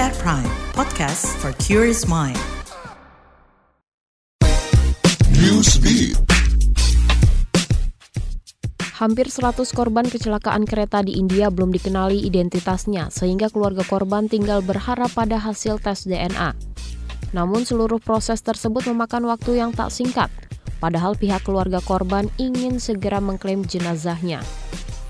at Prime, podcast for curious mind. Newsbeat. Hampir 100 korban kecelakaan kereta di India belum dikenali identitasnya, sehingga keluarga korban tinggal berharap pada hasil tes DNA. Namun seluruh proses tersebut memakan waktu yang tak singkat, padahal pihak keluarga korban ingin segera mengklaim jenazahnya.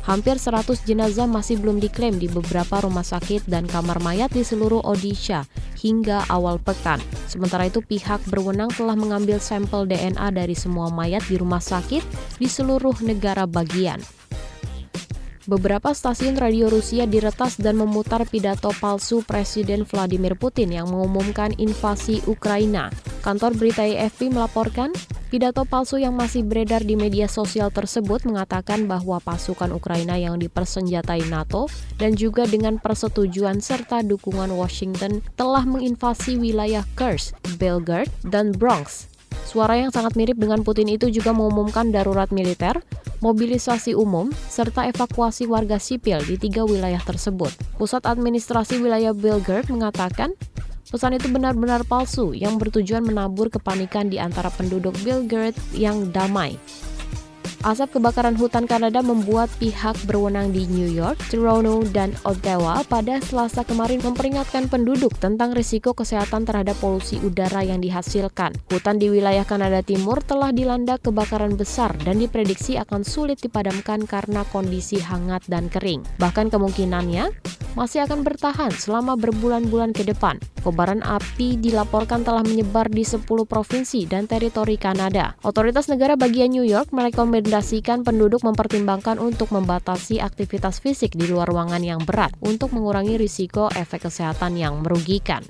Hampir 100 jenazah masih belum diklaim di beberapa rumah sakit dan kamar mayat di seluruh Odisha hingga awal pekan. Sementara itu pihak berwenang telah mengambil sampel DNA dari semua mayat di rumah sakit di seluruh negara bagian. Beberapa stasiun radio Rusia diretas dan memutar pidato palsu Presiden Vladimir Putin yang mengumumkan invasi Ukraina. Kantor berita AFP melaporkan, Pidato palsu yang masih beredar di media sosial tersebut mengatakan bahwa pasukan Ukraina yang dipersenjatai NATO dan juga dengan persetujuan serta dukungan Washington telah menginvasi wilayah Kursk, Belgorod, dan Bronx. Suara yang sangat mirip dengan Putin itu juga mengumumkan darurat militer, mobilisasi umum, serta evakuasi warga sipil di tiga wilayah tersebut. Pusat Administrasi Wilayah Belgorod mengatakan Pesan itu benar-benar palsu yang bertujuan menabur kepanikan di antara penduduk Belgrade yang damai. Asap kebakaran hutan Kanada membuat pihak berwenang di New York, Toronto, dan Ottawa pada Selasa kemarin memperingatkan penduduk tentang risiko kesehatan terhadap polusi udara yang dihasilkan. Hutan di wilayah Kanada Timur telah dilanda kebakaran besar dan diprediksi akan sulit dipadamkan karena kondisi hangat dan kering. Bahkan kemungkinannya, masih akan bertahan selama berbulan-bulan ke depan. Kobaran api dilaporkan telah menyebar di 10 provinsi dan teritori Kanada. Otoritas negara bagian New York merekomendasikan penduduk mempertimbangkan untuk membatasi aktivitas fisik di luar ruangan yang berat untuk mengurangi risiko efek kesehatan yang merugikan.